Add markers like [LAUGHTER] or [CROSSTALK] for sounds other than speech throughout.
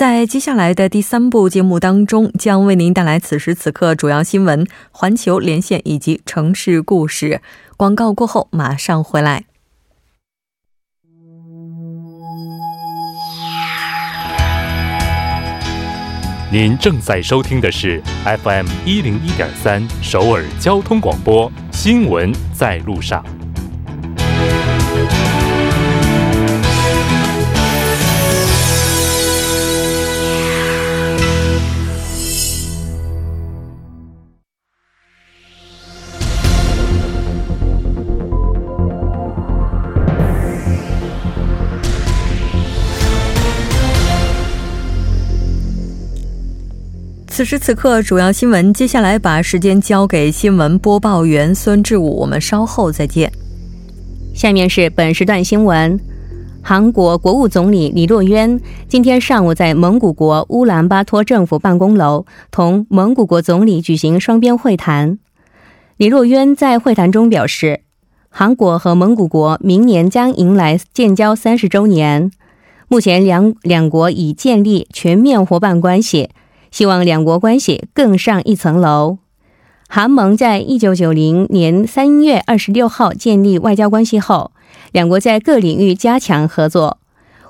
在接下来的第三部节目当中，将为您带来此时此刻主要新闻、环球连线以及城市故事。广告过后马上回来。您正在收听的是 FM 一零一点三首尔交通广播，新闻在路上。此时此刻，主要新闻。接下来把时间交给新闻播报员孙志武，我们稍后再见。下面是本时段新闻：韩国国务总理李洛渊今天上午在蒙古国乌兰巴托政府办公楼同蒙古国总理举行双边会谈。李洛渊在会谈中表示，韩国和蒙古国明年将迎来建交三十周年，目前两两国已建立全面伙伴关系。希望两国关系更上一层楼。韩蒙在一九九零年三月二十六号建立外交关系后，两国在各领域加强合作。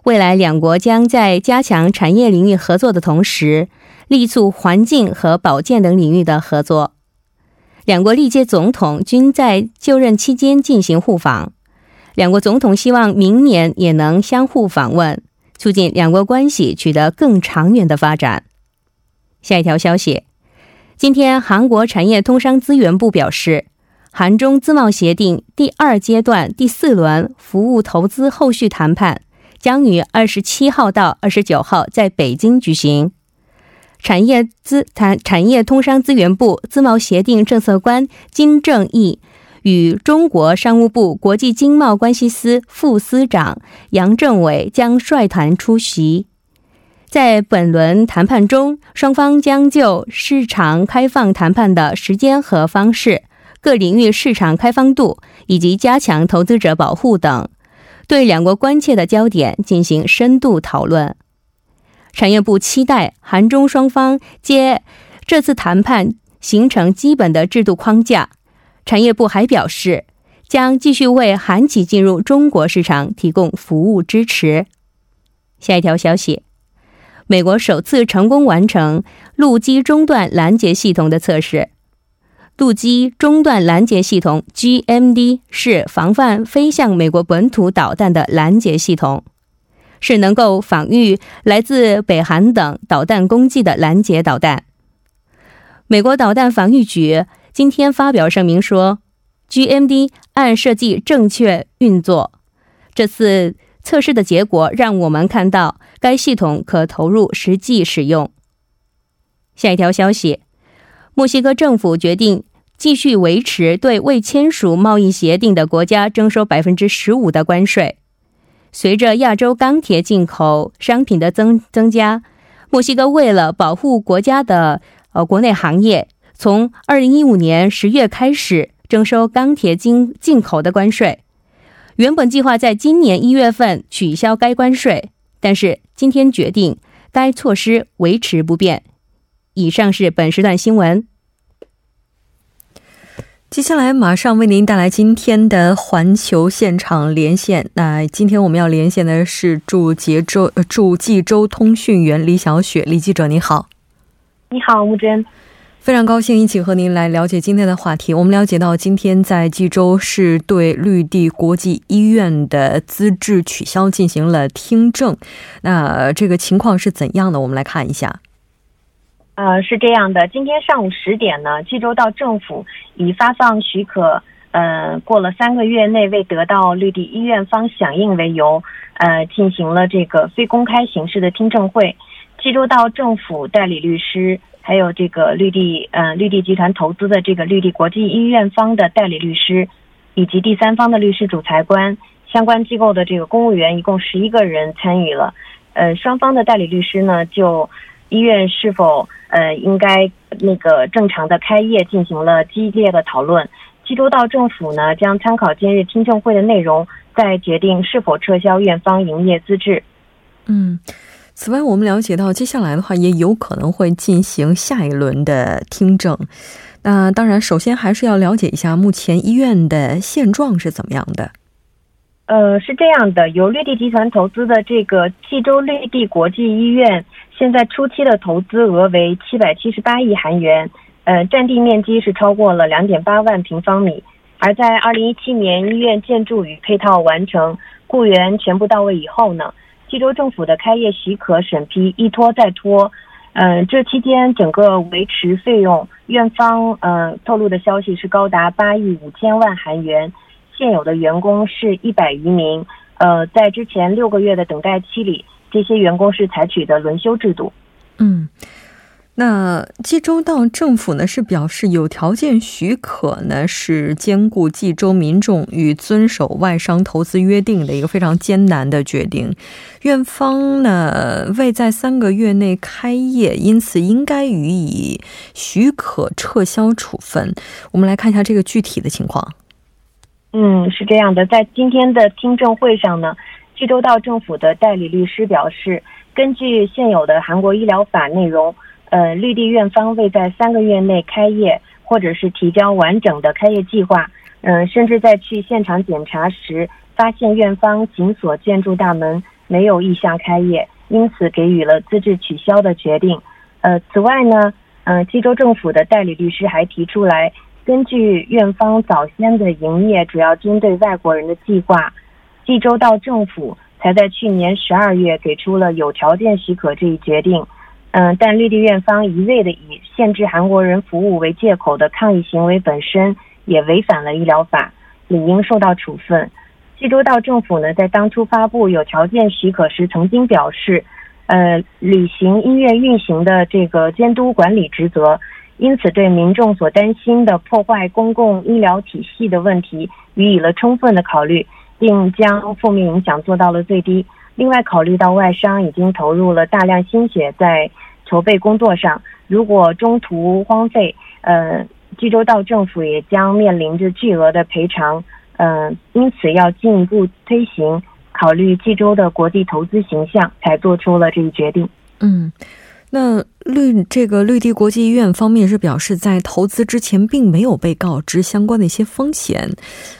未来两国将在加强产业领域合作的同时，力促环境和保健等领域的合作。两国历届总统均在就任期间进行互访。两国总统希望明年也能相互访问，促进两国关系取得更长远的发展。下一条消息，今天韩国产业通商资源部表示，韩中自贸协定第二阶段第四轮服务投资后续谈判将于二十七号到二十九号在北京举行。产业资产产业通商资源部自贸协定政策官金正义与中国商务部国际经贸关系司副司长杨政伟将率团出席。在本轮谈判中，双方将就市场开放谈判的时间和方式、各领域市场开放度以及加强投资者保护等，对两国关切的焦点进行深度讨论。产业部期待韩中双方借这次谈判形成基本的制度框架。产业部还表示，将继续为韩企进入中国市场提供服务支持。下一条消息。美国首次成功完成陆基中段拦截系统的测试。陆基中段拦截系统 （GMD） 是防范飞向美国本土导弹的拦截系统，是能够防御来自北韩等导弹攻击的拦截导弹。美国导弹防御局今天发表声明说，GMD 按设计正确运作。这次。测试的结果让我们看到该系统可投入实际使用。下一条消息：墨西哥政府决定继续维持对未签署贸易协定的国家征收百分之十五的关税。随着亚洲钢铁进口商品的增增加，墨西哥为了保护国家的呃国内行业，从二零一五年十月开始征收钢铁进进口的关税。原本计划在今年一月份取消该关税，但是今天决定该措施维持不变。以上是本时段新闻。接下来马上为您带来今天的环球现场连线。那今天我们要连线的是驻济州驻济州通讯员李小雪，李记者你好。你好，木真。非常高兴一起和您来了解今天的话题。我们了解到，今天在济州是对绿地国际医院的资质取消进行了听证。那这个情况是怎样的？我们来看一下。呃，是这样的，今天上午十点呢，济州道政府以发放许可，呃，过了三个月内未得到绿地医院方响应为由，呃，进行了这个非公开形式的听证会。济州道政府代理律师。还有这个绿地，嗯，绿地集团投资的这个绿地国际医院方的代理律师，以及第三方的律师主裁官，相关机构的这个公务员，一共十一个人参与了。呃，双方的代理律师呢，就医院是否呃应该那个正常的开业进行了激烈的讨论。济州道政府呢，将参考今日听证会的内容，再决定是否撤销院方营业资质。嗯。此外，我们了解到，接下来的话也有可能会进行下一轮的听证。那当然，首先还是要了解一下目前医院的现状是怎么样的。呃，是这样的，由绿地集团投资的这个济州绿地国际医院，现在初期的投资额为七百七十八亿韩元，呃，占地面积是超过了两点八万平方米。而在二零一七年医院建筑与配套完成、雇员全部到位以后呢？济州政府的开业许可审批一拖再拖，嗯，这期间整个维持费用，院方嗯透露的消息是高达八亿五千万韩元，现有的员工是一百余名，呃，在之前六个月的等待期里，这些员工是采取的轮休制度，嗯。那济州道政府呢是表示有条件许可呢，是兼顾济州民众与遵守外商投资约定的一个非常艰难的决定。院方呢未在三个月内开业，因此应该予以许可撤销处分。我们来看一下这个具体的情况。嗯，是这样的，在今天的听证会上呢，济州道政府的代理律师表示，根据现有的韩国医疗法内容。呃，绿地院方未在三个月内开业，或者是提交完整的开业计划，嗯，甚至在去现场检查时发现院方紧锁建筑大门，没有意向开业，因此给予了资质取消的决定。呃，此外呢，嗯，济州政府的代理律师还提出来，根据院方早先的营业主要针对外国人的计划，济州道政府才在去年十二月给出了有条件许可这一决定。嗯，但绿地院方一味的以限制韩国人服务为借口的抗议行为本身也违反了医疗法，理应受到处分。济州道政府呢，在当初发布有条件许可时，曾经表示，呃，履行医院运行的这个监督管理职责，因此对民众所担心的破坏公共医疗体系的问题予以了充分的考虑，并将负面影响做到了最低。另外，考虑到外商已经投入了大量心血在筹备工作上，如果中途荒废，呃，济州道政府也将面临着巨额的赔偿，嗯，因此要进一步推行，考虑济州的国际投资形象，才做出了这一决定。嗯。那绿这个绿地国际医院方面是表示，在投资之前并没有被告知相关的一些风险，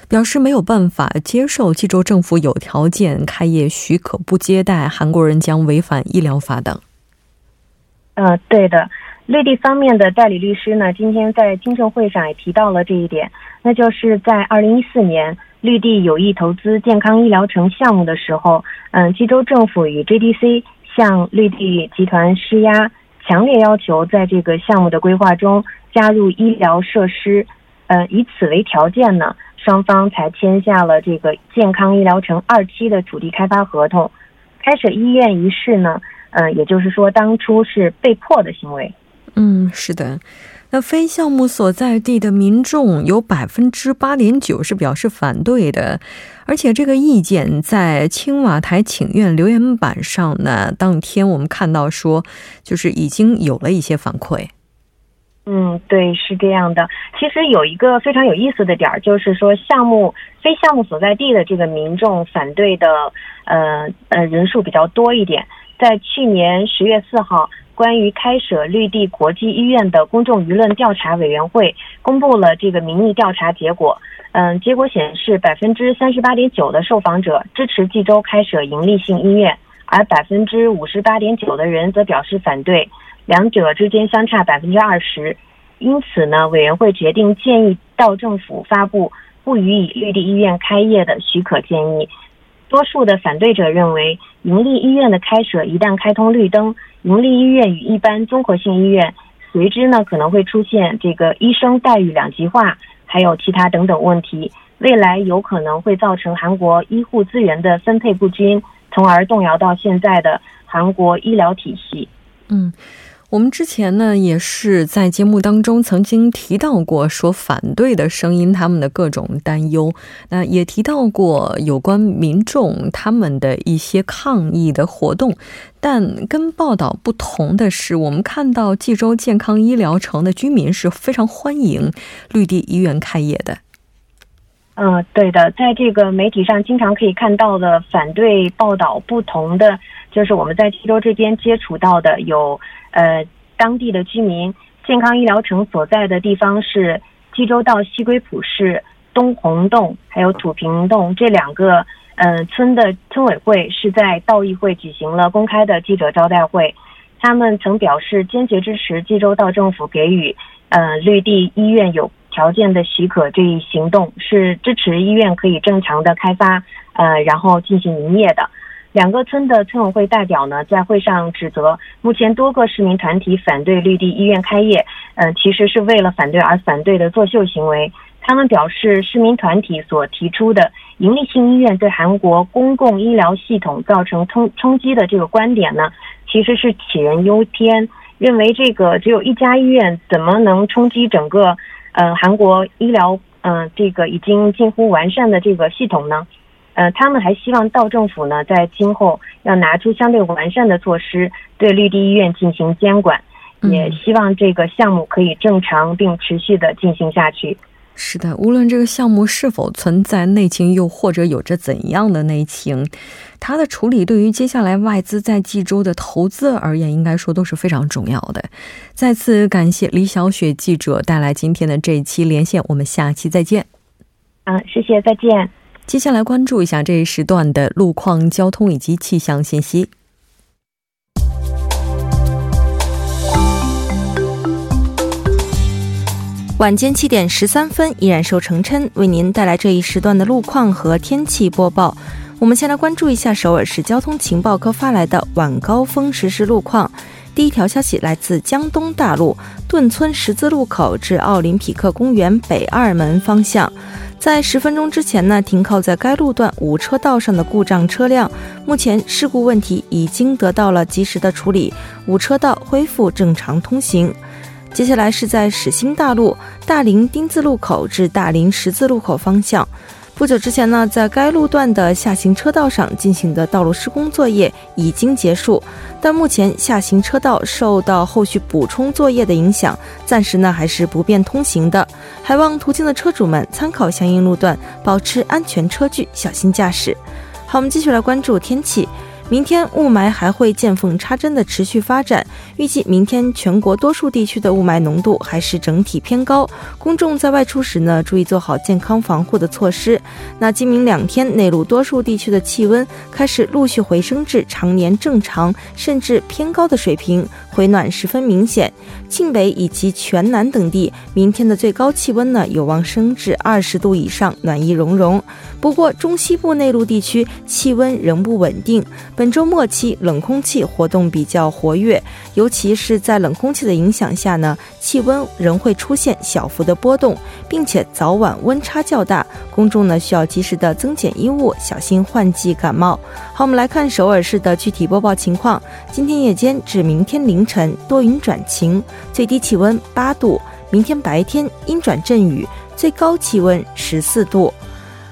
表示没有办法接受济州政府有条件开业许可不接待韩国人将违反医疗法等。呃，对的，绿地方面的代理律师呢，今天在听证会上也提到了这一点，那就是在二零一四年绿地有意投资健康医疗城项目的时候，嗯，济州政府与 JDC。向绿地集团施压，强烈要求在这个项目的规划中加入医疗设施，呃，以此为条件呢，双方才签下了这个健康医疗城二期的土地开发合同。开设医院一事呢，嗯，也就是说，当初是被迫的行为。嗯，是的。那非项目所在地的民众有百分之八点九是表示反对的，而且这个意见在青瓦台请愿留言板上呢，当天我们看到说，就是已经有了一些反馈。嗯，对，是这样的。其实有一个非常有意思的点儿，就是说项目非项目所在地的这个民众反对的，呃呃人数比较多一点。在去年十月四号。关于开设绿地国际医院的公众舆论调查委员会公布了这个民意调查结果。嗯，结果显示，百分之三十八点九的受访者支持济州开设盈利性医院，而百分之五十八点九的人则表示反对，两者之间相差百分之二十。因此呢，委员会决定建议道政府发布不予以绿地医院开业的许可建议。多数的反对者认为，盈利医院的开设一旦开通绿灯，盈利医院与一般综合性医院随之呢可能会出现这个医生待遇两极化，还有其他等等问题，未来有可能会造成韩国医护资源的分配不均，从而动摇到现在的韩国医疗体系。嗯。我们之前呢也是在节目当中曾经提到过说反对的声音，他们的各种担忧，那也提到过有关民众他们的一些抗议的活动。但跟报道不同的是，我们看到济州健康医疗城的居民是非常欢迎绿地医院开业的。嗯，对的，在这个媒体上经常可以看到的反对报道不同的，就是我们在济州这边接触到的有。呃，当地的居民，健康医疗城所在的地方是济州道西归浦市东红洞还有土平洞这两个呃村的村委会是在道议会举行了公开的记者招待会，他们曾表示坚决支持济州道政府给予呃绿地医院有条件的许可这一行动，是支持医院可以正常的开发呃然后进行营业的。两个村的村委会代表呢，在会上指责，目前多个市民团体反对绿地医院开业，嗯，其实是为了反对而反对的作秀行为。他们表示，市民团体所提出的盈利性医院对韩国公共医疗系统造成冲冲击的这个观点呢，其实是杞人忧天，认为这个只有一家医院怎么能冲击整个，嗯，韩国医疗，嗯，这个已经近乎完善的这个系统呢？呃，他们还希望道政府呢，在今后要拿出相对完善的措施，对绿地医院进行监管，也希望这个项目可以正常并持续的进行下去。是的，无论这个项目是否存在内情，又或者有着怎样的内情，它的处理对于接下来外资在济州的投资而言，应该说都是非常重要的。再次感谢李小雪记者带来今天的这一期连线，我们下期再见。嗯，谢谢，再见。接下来关注一下这一时段的路况、交通以及气象信息。晚间七点十三分，依然受成琛为您带来这一时段的路况和天气播报。我们先来关注一下首尔市交通情报科发来的晚高峰实时路况。第一条消息来自江东大路顿村十字路口至奥林匹克公园北二门方向。在十分钟之前呢，停靠在该路段五车道上的故障车辆，目前事故问题已经得到了及时的处理，五车道恢复正常通行。接下来是在始兴大路大林丁字路口至大林十字路口方向。不久之前呢，在该路段的下行车道上进行的道路施工作业已经结束，但目前下行车道受到后续补充作业的影响，暂时呢还是不便通行的。还望途经的车主们参考相应路段，保持安全车距，小心驾驶。好，我们继续来关注天气。明天雾霾还会见缝插针的持续发展，预计明天全国多数地区的雾霾浓度还是整体偏高，公众在外出时呢，注意做好健康防护的措施。那今明两天，内陆多数地区的气温开始陆续回升至常年正常甚至偏高的水平，回暖十分明显。庆北以及全南等地，明天的最高气温呢，有望升至二十度以上，暖意融融。不过中西部内陆地区气温仍不稳定。本周末期冷空气活动比较活跃，尤其是在冷空气的影响下呢，气温仍会出现小幅的波动，并且早晚温差较大，公众呢需要及时的增减衣物，小心换季感冒。好，我们来看首尔市的具体播报情况。今天夜间至明天凌晨多云转晴，最低气温八度；明天白天阴转阵雨，最高气温十四度。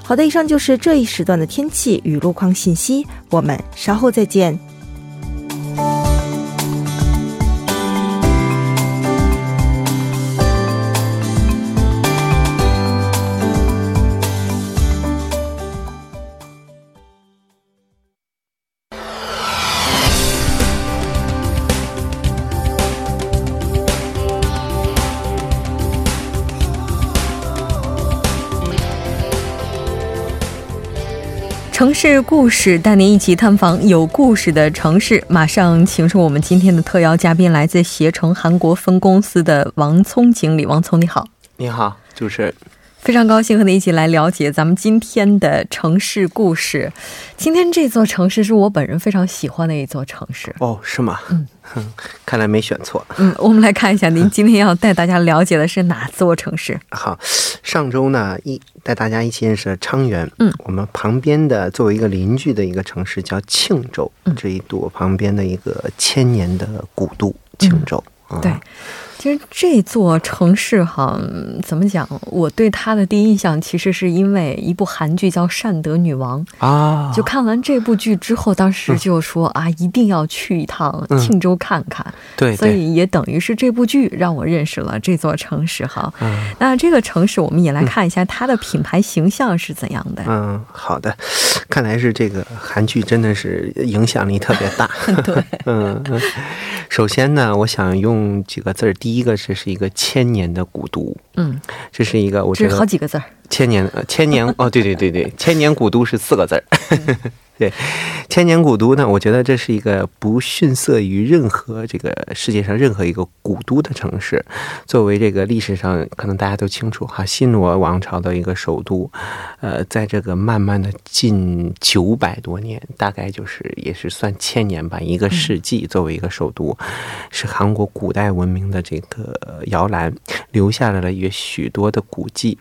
好的，以上就是这一时段的天气与路况信息，我们稍后再见。是故事带您一起探访有故事的城市。马上请出我们今天的特邀嘉宾，来自携程韩国分公司的王聪经理。王聪，你好！你好，主持人。非常高兴和你一起来了解咱们今天的城市故事。今天这座城市是我本人非常喜欢的一座城市。哦，是吗？嗯，[LAUGHS] 看来没选错。嗯，我们来看一下，您 [LAUGHS] 今天要带大家了解的是哪座城市？好，上周呢一带大家一起认识了昌原。嗯，我们旁边的作为一个邻居的一个城市叫庆州，嗯这一度旁边的一个千年的古都。庆州。对。其实这座城市哈，怎么讲？我对它的第一印象，其实是因为一部韩剧叫《善德女王》啊。就看完这部剧之后，当时就说啊，一定要去一趟庆州看看。对，所以也等于是这部剧让我认识了这座城市哈。那这个城市，我们也来看一下它的品牌形象是怎样的。嗯，好的。看来是这个韩剧真的是影响力特别大。[LAUGHS] 对，嗯嗯。首先呢，我想用几个字儿。第一个，这是一个千年的古都。嗯，这是一个，我觉得好几个字儿。千年，千年哦，对对对对，千年古都是四个字儿。[LAUGHS] 对，千年古都呢，我觉得这是一个不逊色于任何这个世界上任何一个古都的城市。作为这个历史上，可能大家都清楚哈，新罗王朝的一个首都，呃，在这个慢慢的近九百多年，大概就是也是算千年吧，一个世纪，作为一个首都，是韩国古代文明的这个摇篮，留下来了也许多的古迹。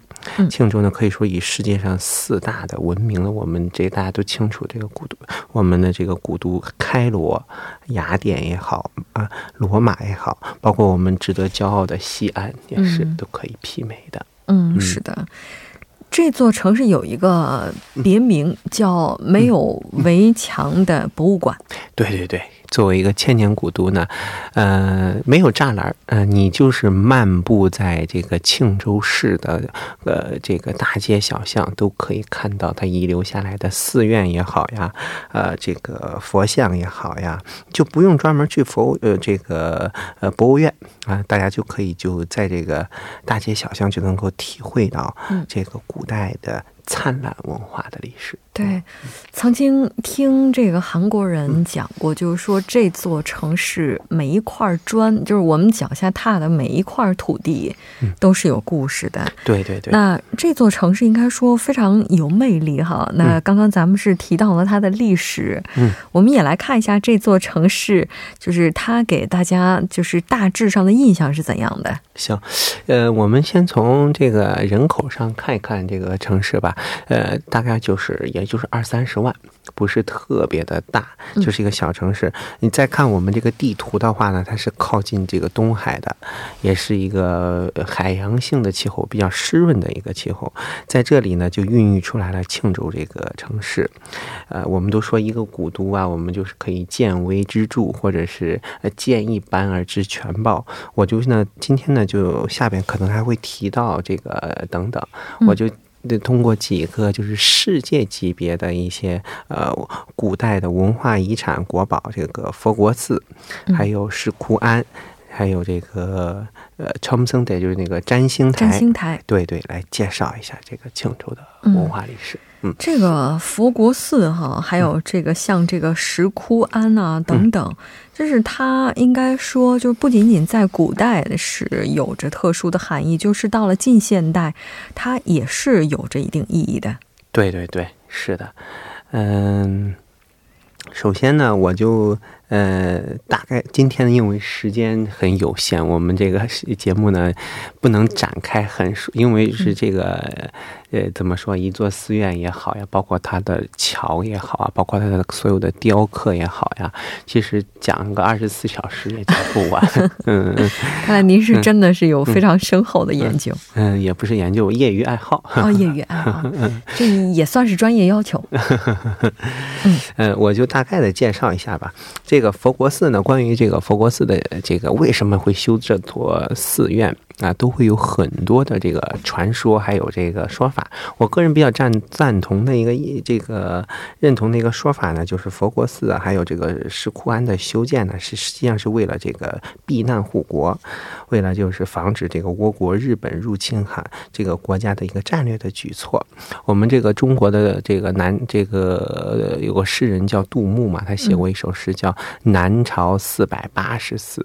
庆州呢，可以说以世界上四大的闻名了。我们这大家都清楚，这个古都，我们的这个古都开罗、雅典也好啊，罗马也好，包括我们值得骄傲的西安，也是都可以媲美的。嗯，是的。这座城市有一个别名叫“没有围墙的博物馆”。对对对。作为一个千年古都呢，呃，没有栅栏，呃，你就是漫步在这个庆州市的呃这个大街小巷，都可以看到它遗留下来的寺院也好呀，呃，这个佛像也好呀，就不用专门去佛呃这个呃博物院啊，大家就可以就在这个大街小巷就能够体会到这个古代的。灿烂文化的历史。对，曾经听这个韩国人讲过，就是说这座城市每一块砖，就是我们脚下踏的每一块土地，都是有故事的。对对对。那这座城市应该说非常有魅力哈。那刚刚咱们是提到了它的历史，嗯，我们也来看一下这座城市，就是它给大家就是大致上的印象是怎样的。行，呃，我们先从这个人口上看一看这个城市吧。呃，大概就是也就是二三十万，不是特别的大，就是一个小城市。你再看我们这个地图的话呢，它是靠近这个东海的，也是一个海洋性的气候，比较湿润的一个气候。在这里呢，就孕育出来了庆州这个城市。呃，我们都说一个古都啊，我们就是可以见微知著，或者是见一斑而知全豹。我就呢，今天呢，就下边可能还会提到这个等等，我就。得通过几个就是世界级别的一些呃古代的文化遗产国宝，这个佛国寺，还有石窟庵，还有这个呃长生台，就是那个占星台，占星台，对对，来介绍一下这个庆州的文化历史。嗯，这个佛国寺哈，还有这个像这个石窟庵啊等等。就是它应该说，就不仅仅在古代是有着特殊的含义，就是到了近现代，它也是有着一定意义的。对对对，是的。嗯，首先呢，我就。呃，大概今天，因为时间很有限，我们这个节目呢不能展开很，因为是这个呃，怎么说，一座寺院也好呀，包括它的桥也好啊，包括它的所有的雕刻也好呀，其实讲个二十四小时也讲不完。[LAUGHS] 嗯嗯，[LAUGHS] 看来您是真的是有非常深厚的研究。嗯，也不是研究，业余爱好。哦，业余爱好，[LAUGHS] 这也算是专业要求。嗯，呃，我就大概的介绍一下吧。这这个佛国寺呢？关于这个佛国寺的这个为什么会修这座寺院？啊，都会有很多的这个传说，还有这个说法。我个人比较赞赞同的一个这个认同的一个说法呢，就是佛国寺啊，还有这个石窟庵的修建呢，是实际上是为了这个避难护国，为了就是防止这个倭国日本入侵哈这个国家的一个战略的举措。我们这个中国的这个南这个有个诗人叫杜牧嘛，他写过一首诗叫《南朝四百八十寺，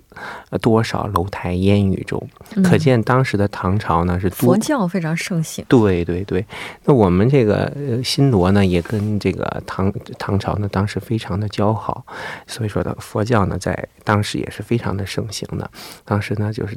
多少楼台烟雨中》，可。见当时的唐朝呢是佛教非常盛行，对对对。那我们这个新罗呢也跟这个唐唐朝呢当时非常的交好，所以说呢佛教呢在当时也是非常的盛行的。当时呢就是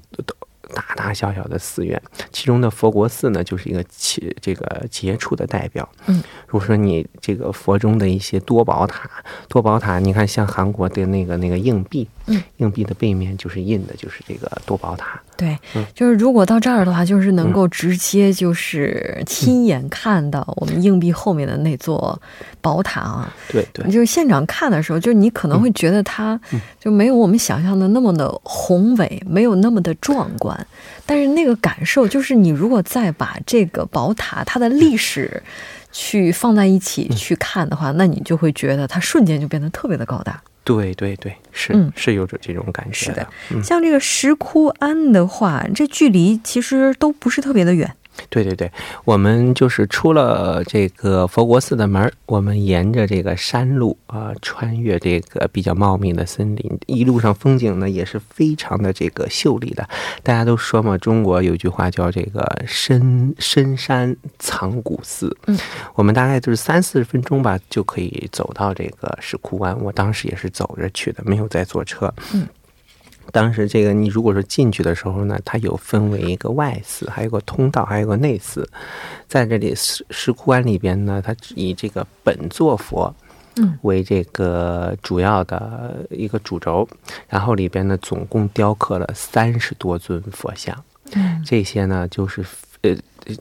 大大小小的寺院，其中的佛国寺呢，就是一个其这个杰出的代表。嗯，如果说你这个佛中的一些多宝塔，多宝塔，你看像韩国的那个那个硬币，嗯，硬币的背面就是印的就是这个多宝塔。对嗯，就是如果到这儿的话，就是能够直接就是亲眼看到我们硬币后面的那座宝塔啊。对对。就是现场看的时候，就是你可能会觉得它就没有我们想象的那么的宏伟，没有那么的壮观，但是那个感受就是你如果再把这个宝塔它的历史去放在一起去看的话，那你就会觉得它瞬间就变得特别的高大。对对对，是、嗯是有着这种感觉是的像这个石窟庵的话，这距离其实都不是特别的远。对对对，我们就是出了这个佛国寺的门儿，我们沿着这个山路啊、穿越这个比较茂密的森林，一路上风景呢也是非常的这个秀丽的。大家都说嘛，中国有句话叫这个深深山藏古寺。嗯，我们大概就是三四十分钟吧，就可以走到这个石窟湾。我当时也是走着去的，没有再坐车。嗯。当时这个你如果说进去的时候呢，它有分为一个外寺，还有个通道，还有个内寺。在这里石石窟庵里边呢，它以这个本座佛，嗯，为这个主要的一个主轴，然后里边呢总共雕刻了三十多尊佛像，嗯这些呢就是呃。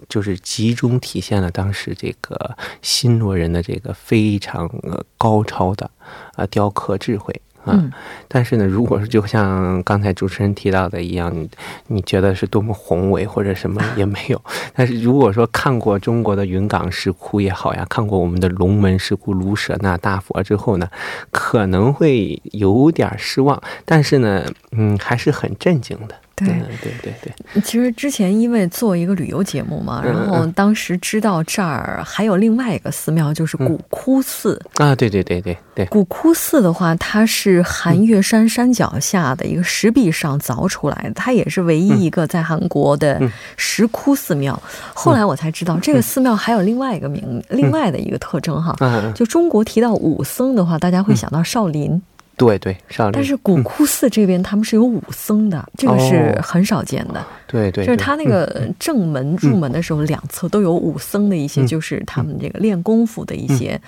就是集中体现了当时这个新罗人的这个非常呃高超的啊雕刻智慧啊，嗯但是呢，如果是就像刚才主持人提到的一样，你你觉得是多么宏伟或者什么也没有。但是如果说看过中国的云冈石窟也好呀，看过我们的龙门石窟卢舍那大佛之后呢，可能会有点失望。但是呢，嗯，还是很震惊的。对嗯对对对，其实之前因为做一个旅游节目嘛，嗯然后当时知道这儿还有另外一个寺庙，就是古窟寺。啊，对对对对对，古窟寺的话，它是寒岳山山脚下的一个石壁上凿出来的，它也是唯一一个在韩国的嗯石窟寺庙。后来我才知道，这个寺庙还有另外一个名，另外的一个特征哈。就中国提到武僧的话，大家会想到少林，对对，少林。但是古窟寺这边他们是有武僧的，这个是很少见的。对对，对就是他那个正门入门的时候，两侧都有武僧的一些，嗯。就是他们这个练功夫的一些，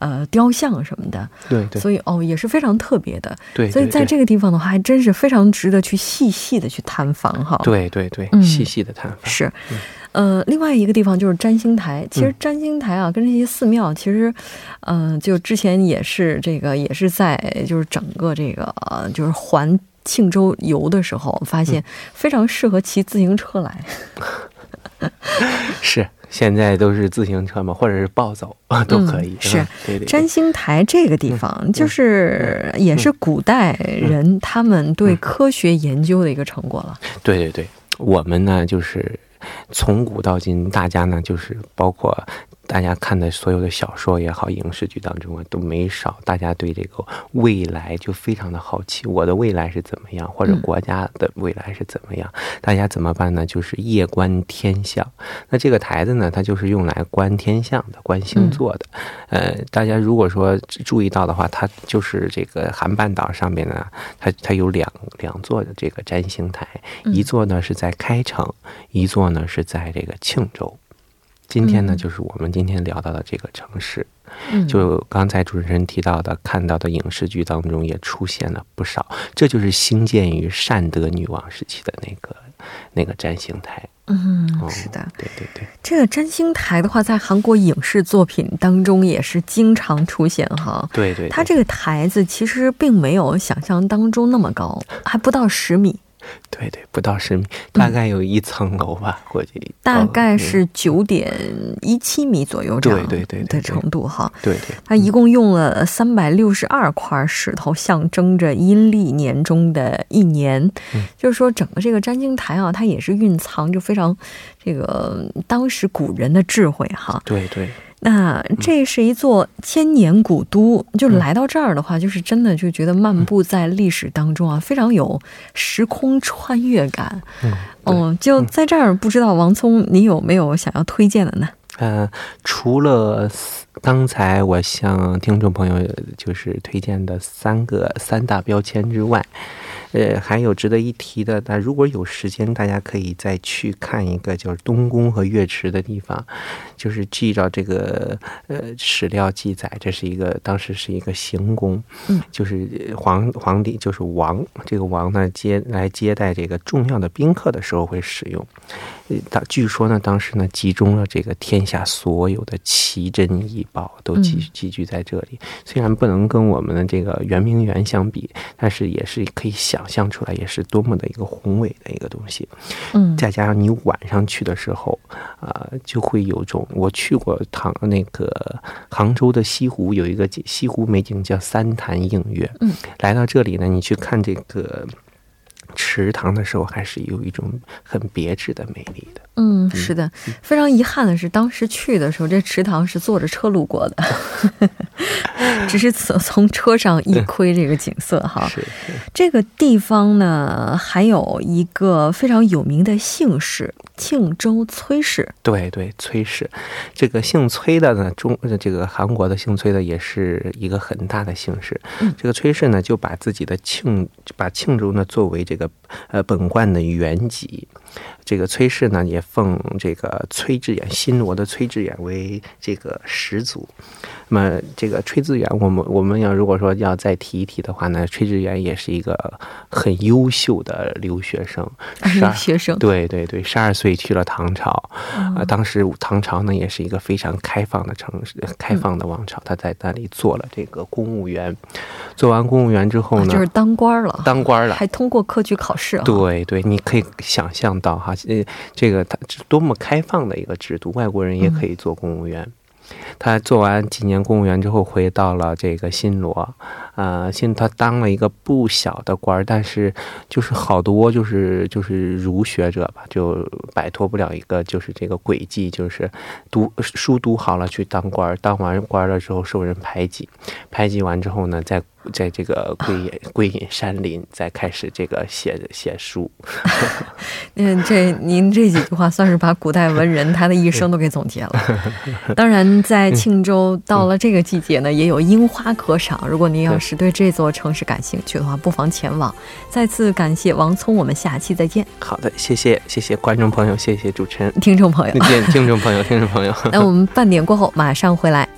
呃，雕像什么的。对对所以哦，也是非常特别的。对，所以在这个地方的话，还真是非常值得去细细的去探访哈。，对对对嗯细细的探访是。呃，另外一个地方就是占星台。其实嗯占星台啊，跟这些寺庙，其实，嗯、就之前也是这个，也是在就是整个这个呃，就是环庆州游的时候，发嗯现非常适合骑自行车来。[LAUGHS] [LAUGHS] 是，现在都是自行车嘛，或者是暴走啊，[LAUGHS] 都可以。嗯是对对占星台这个地方，就是也是古代人他们对科学研究的一个成果了。对对对，我们呢就是从古到今，大家呢就是包括大家看的所有的小说也好，影视剧当中啊，都没少大家对这个未来就非常的好奇，我的未来是怎么样，或者嗯国家的未来是怎么样？大家怎么办呢？就是夜观天象。那这个台子呢，它就是用来观天象的，观星座的。呃，大家如果说注意到的话，它就是这个韩半岛上面呢，它它有两两座的这个占星台，嗯一座呢是在开城，一座呢是在这个庆州。今天呢，嗯就是我们今天聊到的这个城市，嗯，就刚才主持人提到的、看到的影视剧当中也出现了不少。这就是兴建于善德女王时期的那个那个占星台。嗯，哦，是的。对对对，这个占星台的话，在韩国影视作品当中也是经常出现哈。对对，它这个台子其实并没有想象当中那么高，还不到十米，对对不到十米，大概有一层楼吧，估计嗯大概嗯是九点一七米左右这样对对对对的程度哈。对对，它一共用了三百六十二块石头，象征着阴历年中的一年。嗯就是说，整个这个占星台啊，它也是蕴藏着非常这个当时古人的智慧哈。对对那这是一座千年古都，就来到这儿的话，就是真的就觉得漫步在历史当中啊，非常有时空穿越感。嗯就在这儿，不知道王聪，你有没有想要推荐的呢？呃，除了刚才我向听众朋友就是推荐的三个三大标签之外，呃，还有值得一提的，那如果有时间，大家可以再去看一个就是东宫和月池的地方，就是记着这个呃史料记载，这是一个当时是一个行宫，嗯，就是皇皇帝就是王，这个王呢接来接待这个重要的宾客的时候会使用。他据说呢，当时呢集中了这个天下所有的奇珍异宝都集集聚在这里。虽然不能跟我们的这个圆明园相比，但是也是可以想象出来，也是多么的一个宏伟的一个东西。嗯，再加上你晚上去的时候，啊，就会有种我去过唐那个杭州的西湖，有一个西湖美景叫三潭映月。嗯，来到这里呢，你去看这个。池塘的时候，还是有一种很别致的美丽的。嗯，是的，非常遗憾的是，当时去的时候，这池塘是坐着车路过的，[LAUGHS] 只是从从车上一窥这个景色哈。是这个地方呢，还有一个非常有名的姓氏——庆州崔氏。对对，崔氏，这个姓崔的呢，中这个韩国的姓崔的也是一个很大的姓氏。这个崔氏呢，就把自己的庆，把庆州呢作为这个呃本贯的原籍。这个崔氏呢，也奉这个崔志远新罗的崔志远为这个始祖。那么，这个崔志远，我们我们要如果说要再提一提的话呢，崔志远也是一个很优秀的留学生，留学生，对对对，十二岁去了唐朝，啊，当时唐朝呢也是一个非常开放的城市，开放的王朝，他在那里做了这个公务员，做完公务员之后呢，就是当官了，当官了，还通过科举考试，对对，你可以想象到哈。呃，这个他多么开放的一个制度，外国人也可以做公务员。他做完几年公务员之后，回到了这个新罗，啊，现他当了一个不小的官儿，但是就是好多就是就是儒学者吧，就摆脱不了一个就是这个轨迹，就是读书读好了去当官儿，当完官了之后受人排挤，排挤完之后呢，再。在这个归隐 [LAUGHS] 归隐山林，再开始这个写写书。[LAUGHS] 嗯，这您这几句话算是把古代文人他的一生都给总结了。[LAUGHS] 当然，在庆州到了这个季节呢，也有樱花可赏。如果您要是对这座城市感兴趣的话，不妨前往。再次感谢王聪，我们下期再见。好的，谢谢谢谢观众朋友，谢谢主持人，听众朋友，见听众朋友，听众朋友。那我们半点过后马上回来。